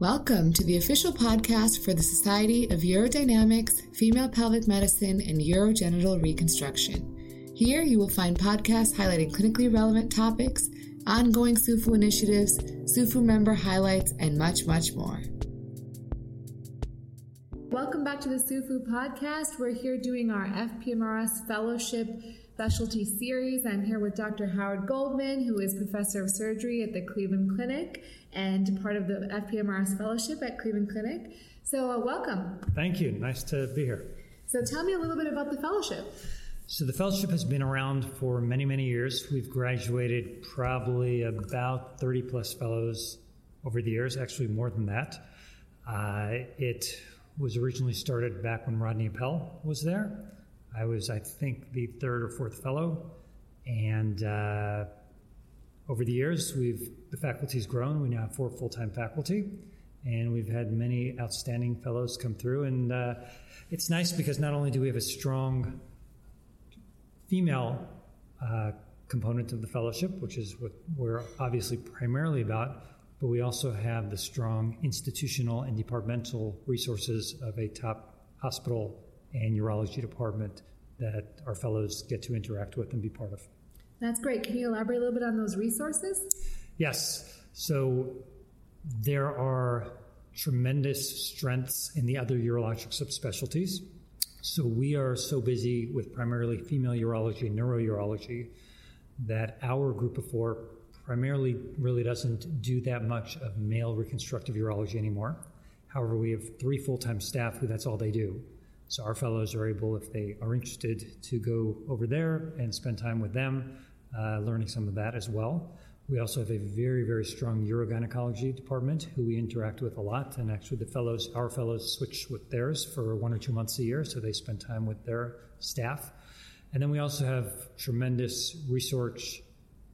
Welcome to the official podcast for the Society of Urodynamics, Female Pelvic Medicine, and Urogenital Reconstruction. Here you will find podcasts highlighting clinically relevant topics, ongoing SUFU initiatives, SUFU member highlights, and much, much more. Welcome back to the SUFU podcast. We're here doing our FPMRS Fellowship Specialty Series. I'm here with Dr. Howard Goldman, who is Professor of Surgery at the Cleveland Clinic and part of the FPMRS Fellowship at Cleveland Clinic. So, uh, welcome. Thank you. Nice to be here. So, tell me a little bit about the fellowship. So, the fellowship has been around for many, many years. We've graduated probably about 30 plus fellows over the years, actually, more than that. Uh, it was originally started back when Rodney Appell was there. I was, I think, the third or fourth fellow. And uh, over the years, we've the faculty's grown. We now have four full-time faculty, and we've had many outstanding fellows come through. And uh, it's nice because not only do we have a strong female uh, component of the fellowship, which is what we're obviously primarily about, but we also have the strong institutional and departmental resources of a top hospital and urology department that our fellows get to interact with and be part of. That's great. Can you elaborate a little bit on those resources? Yes. So there are tremendous strengths in the other urologic subspecialties. So we are so busy with primarily female urology and neurourology that our group of four primarily really doesn't do that much of male reconstructive urology anymore. However, we have three full time staff who that's all they do. So our fellows are able, if they are interested, to go over there and spend time with them, uh, learning some of that as well. We also have a very, very strong urogynecology department who we interact with a lot. And actually, the fellows, our fellows, switch with theirs for one or two months a year, so they spend time with their staff. And then we also have tremendous research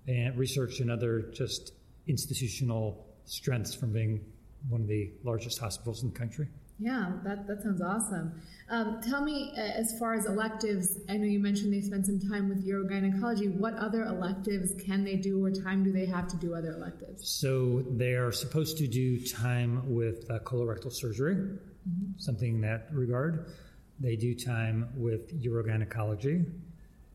and research and other just institutional strengths from being one of the largest hospitals in the country. Yeah, that, that sounds awesome. Um, tell me, uh, as far as electives, I know you mentioned they spend some time with urogynecology. What other electives can they do, or time do they have to do other electives? So they are supposed to do time with uh, colorectal surgery, mm-hmm. something in that regard. They do time with urogynecology.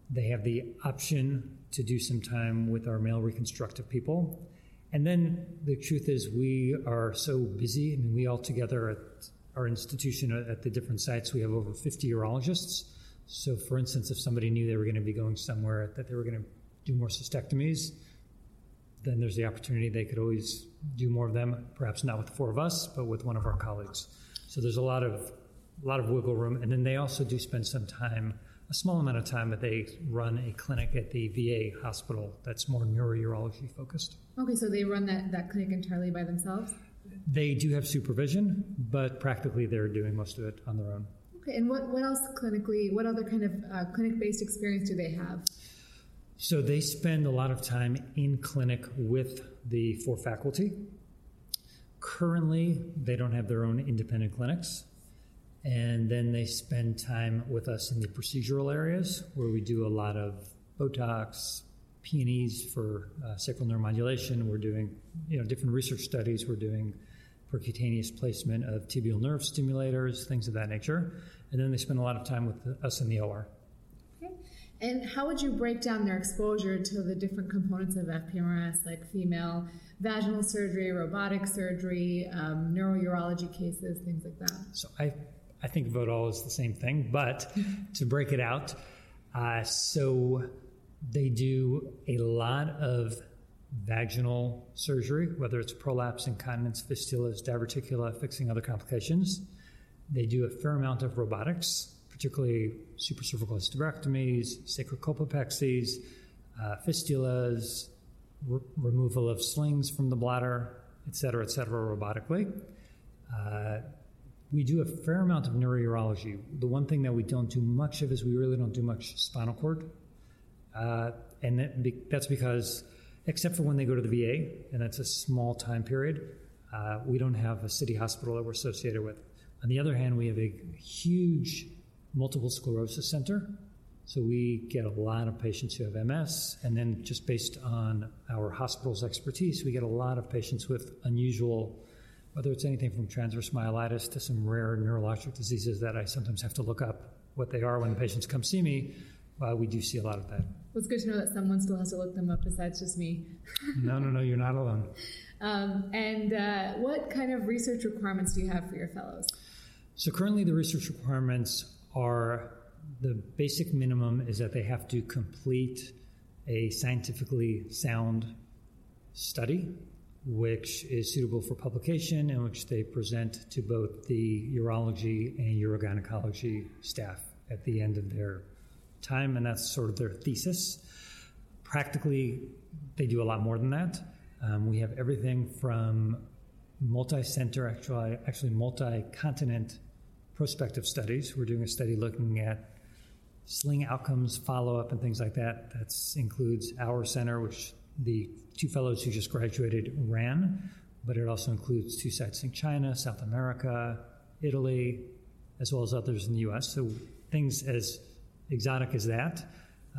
They have the option to do some time with our male reconstructive people. And then the truth is, we are so busy. I mean, we all together at our institution at the different sites, we have over 50 urologists. So, for instance, if somebody knew they were going to be going somewhere that they were going to do more cystectomies, then there's the opportunity they could always do more of them, perhaps not with the four of us, but with one of our colleagues. So there's a lot of a lot of wiggle room, and then they also do spend some time, a small amount of time, that they run a clinic at the VA hospital that's more neurourology focused. Okay, so they run that, that clinic entirely by themselves. They do have supervision, but practically they're doing most of it on their own. Okay, and what, what else clinically, what other kind of uh, clinic based experience do they have? So they spend a lot of time in clinic with the four faculty. Currently, they don't have their own independent clinics. And then they spend time with us in the procedural areas where we do a lot of Botox, PNEs for uh, sacral neuromodulation. We're doing you know different research studies. We're doing percutaneous placement of tibial nerve stimulators, things of that nature. And then they spend a lot of time with us in the OR. Okay. And how would you break down their exposure to the different components of FPMRS, like female vaginal surgery, robotic surgery, um, neurourology cases, things like that? So I, I think all as the same thing, but to break it out, uh, so they do a lot of vaginal surgery, whether it's prolapse, incontinence, fistulas, diverticula, fixing other complications. They do a fair amount of robotics, particularly supracervical hysterectomies, sacrocolpopexies, uh, fistulas, removal of slings from the bladder, et cetera, et cetera, robotically. Uh, we do a fair amount of neurourology. The one thing that we don't do much of is we really don't do much spinal cord uh, and that be, that's because, except for when they go to the VA, and that's a small time period, uh, we don't have a city hospital that we're associated with. On the other hand, we have a huge multiple sclerosis center. So we get a lot of patients who have MS, and then just based on our hospital's expertise, we get a lot of patients with unusual whether it's anything from transverse myelitis to some rare neurologic diseases that I sometimes have to look up what they are when the patients come see me, uh, we do see a lot of that. Well, it's good to know that someone still has to look them up besides just me. no, no, no, you're not alone. Um, and uh, what kind of research requirements do you have for your fellows? So currently, the research requirements are the basic minimum is that they have to complete a scientifically sound study, which is suitable for publication and which they present to both the urology and urogynecology staff at the end of their time, and that's sort of their thesis. Practically, they do a lot more than that. Um, we have everything from multi-center, actually, actually multi-continent prospective studies. We're doing a study looking at sling outcomes, follow-up, and things like that. That includes our center, which the two fellows who just graduated ran, but it also includes two sites in China, South America, Italy, as well as others in the U.S. So things as exotic as that.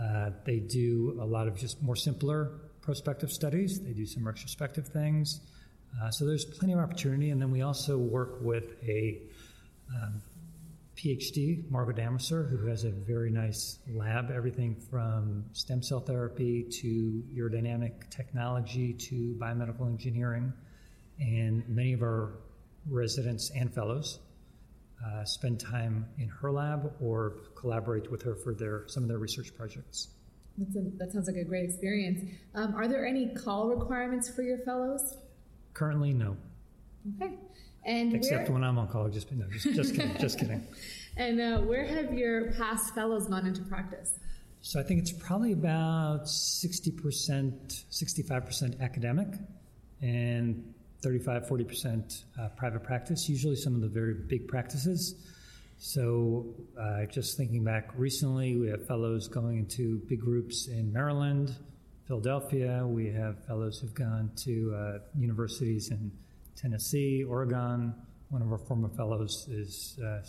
Uh, they do a lot of just more simpler prospective studies. They do some retrospective things. Uh, so there's plenty of opportunity. And then we also work with a um, PhD, Margot Damaser, who has a very nice lab, everything from stem cell therapy to urodynamic technology to biomedical engineering. And many of our residents and fellows uh, spend time in her lab or collaborate with her for their some of their research projects. A, that sounds like a great experience. Um, are there any call requirements for your fellows? Currently, no. Okay. And except where, when I'm on call, just no, just, just kidding, just kidding. And uh, where have your past fellows gone into practice? So I think it's probably about 60%, 65% academic and 35, 40% uh, private practice, usually some of the very big practices. So, uh, just thinking back recently, we have fellows going into big groups in Maryland, Philadelphia. We have fellows who've gone to uh, universities in Tennessee, Oregon. One of our former fellows is uh,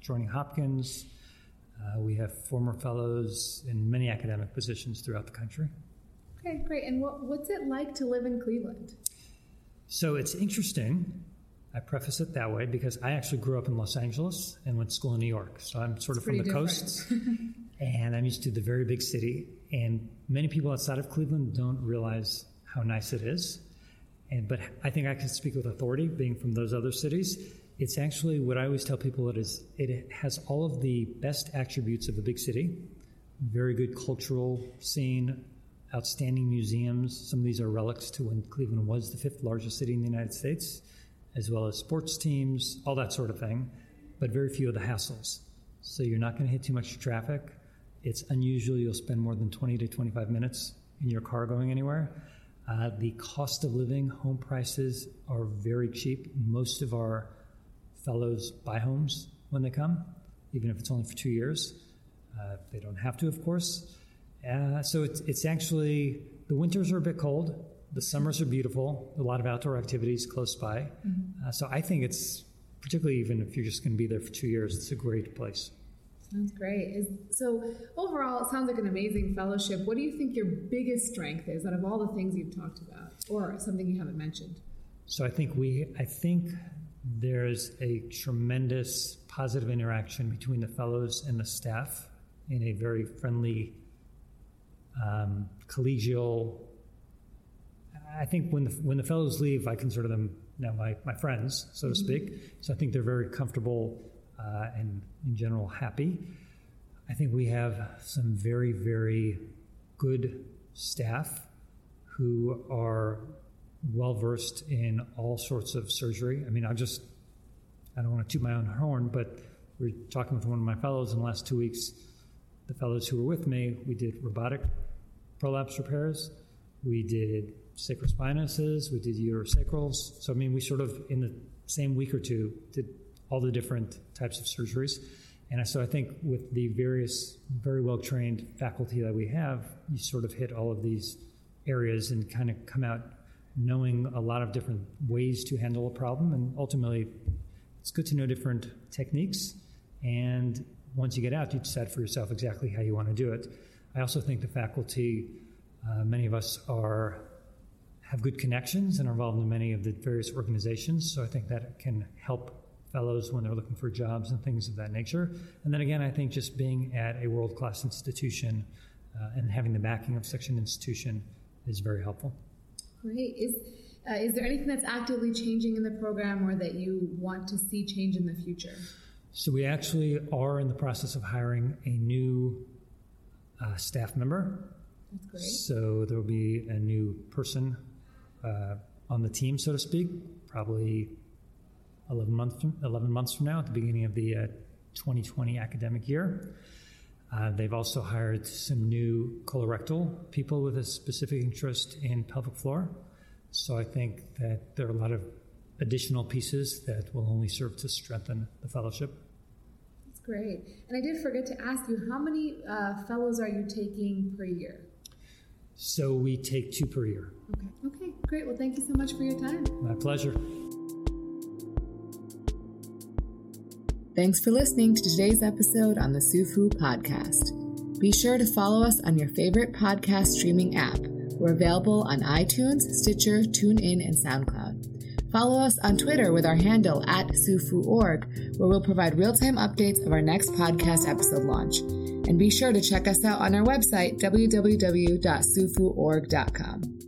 joining Hopkins. Uh, we have former fellows in many academic positions throughout the country. Okay, great. And what, what's it like to live in Cleveland? So it's interesting. I preface it that way because I actually grew up in Los Angeles and went to school in New York. So I'm sort it's of from the different. coasts and I'm used to the very big city. And many people outside of Cleveland don't realize how nice it is. And, but I think I can speak with authority, being from those other cities. It's actually what I always tell people it is it has all of the best attributes of a big city, very good cultural scene, outstanding museums. Some of these are relics to when Cleveland was the fifth largest city in the United States, as well as sports teams, all that sort of thing, but very few of the hassles. So you're not going to hit too much traffic. It's unusual you'll spend more than 20 to 25 minutes in your car going anywhere. Uh, the cost of living, home prices are very cheap. Most of our fellows buy homes when they come, even if it's only for two years. Uh, they don't have to, of course. Uh, so it's, it's actually, the winters are a bit cold, the summers are beautiful, a lot of outdoor activities close by. Mm-hmm. Uh, so I think it's, particularly even if you're just going to be there for two years, it's a great place. Sounds great. Is, so overall, it sounds like an amazing fellowship. What do you think your biggest strength is out of all the things you've talked about, or something you haven't mentioned? So I think we, I think there's a tremendous positive interaction between the fellows and the staff in a very friendly um, collegial. I think when the when the fellows leave, I consider them now my, my friends, so to mm-hmm. speak. So I think they're very comfortable uh, and in general happy. I think we have some very very good staff who are well versed in all sorts of surgery. I mean, I just I don't want to toot my own horn, but we are talking with one of my fellows in the last two weeks the fellows who were with me, we did robotic prolapse repairs, we did sacrospinuses, we did uterosacrals. So, I mean, we sort of, in the same week or two, did all the different types of surgeries. And so I think with the various very well trained faculty that we have, you sort of hit all of these areas and kind of come out knowing a lot of different ways to handle a problem. And ultimately, it's good to know different techniques and once you get out, you decide for yourself exactly how you want to do it. I also think the faculty, uh, many of us are have good connections and are involved in many of the various organizations. So I think that can help fellows when they're looking for jobs and things of that nature. And then again, I think just being at a world class institution uh, and having the backing of such an institution is very helpful. Great. Is uh, is there anything that's actively changing in the program or that you want to see change in the future? So we actually are in the process of hiring a new uh, staff member. That's great. So there will be a new person uh, on the team, so to speak, probably 11 months from, 11 months from now at the beginning of the uh, 2020 academic year. Uh, they've also hired some new colorectal people with a specific interest in pelvic floor. So I think that there are a lot of additional pieces that will only serve to strengthen the fellowship. That's great. And I did forget to ask you, how many uh, fellows are you taking per year? So we take two per year. Okay. Okay, great. Well, thank you so much for your time. My pleasure. Thanks for listening to today's episode on the SUFU podcast. Be sure to follow us on your favorite podcast streaming app. We're available on iTunes, Stitcher, TuneIn, and SoundCloud. Follow us on Twitter with our handle at SUFU.org, where we'll provide real time updates of our next podcast episode launch. And be sure to check us out on our website, www.sufuorg.com.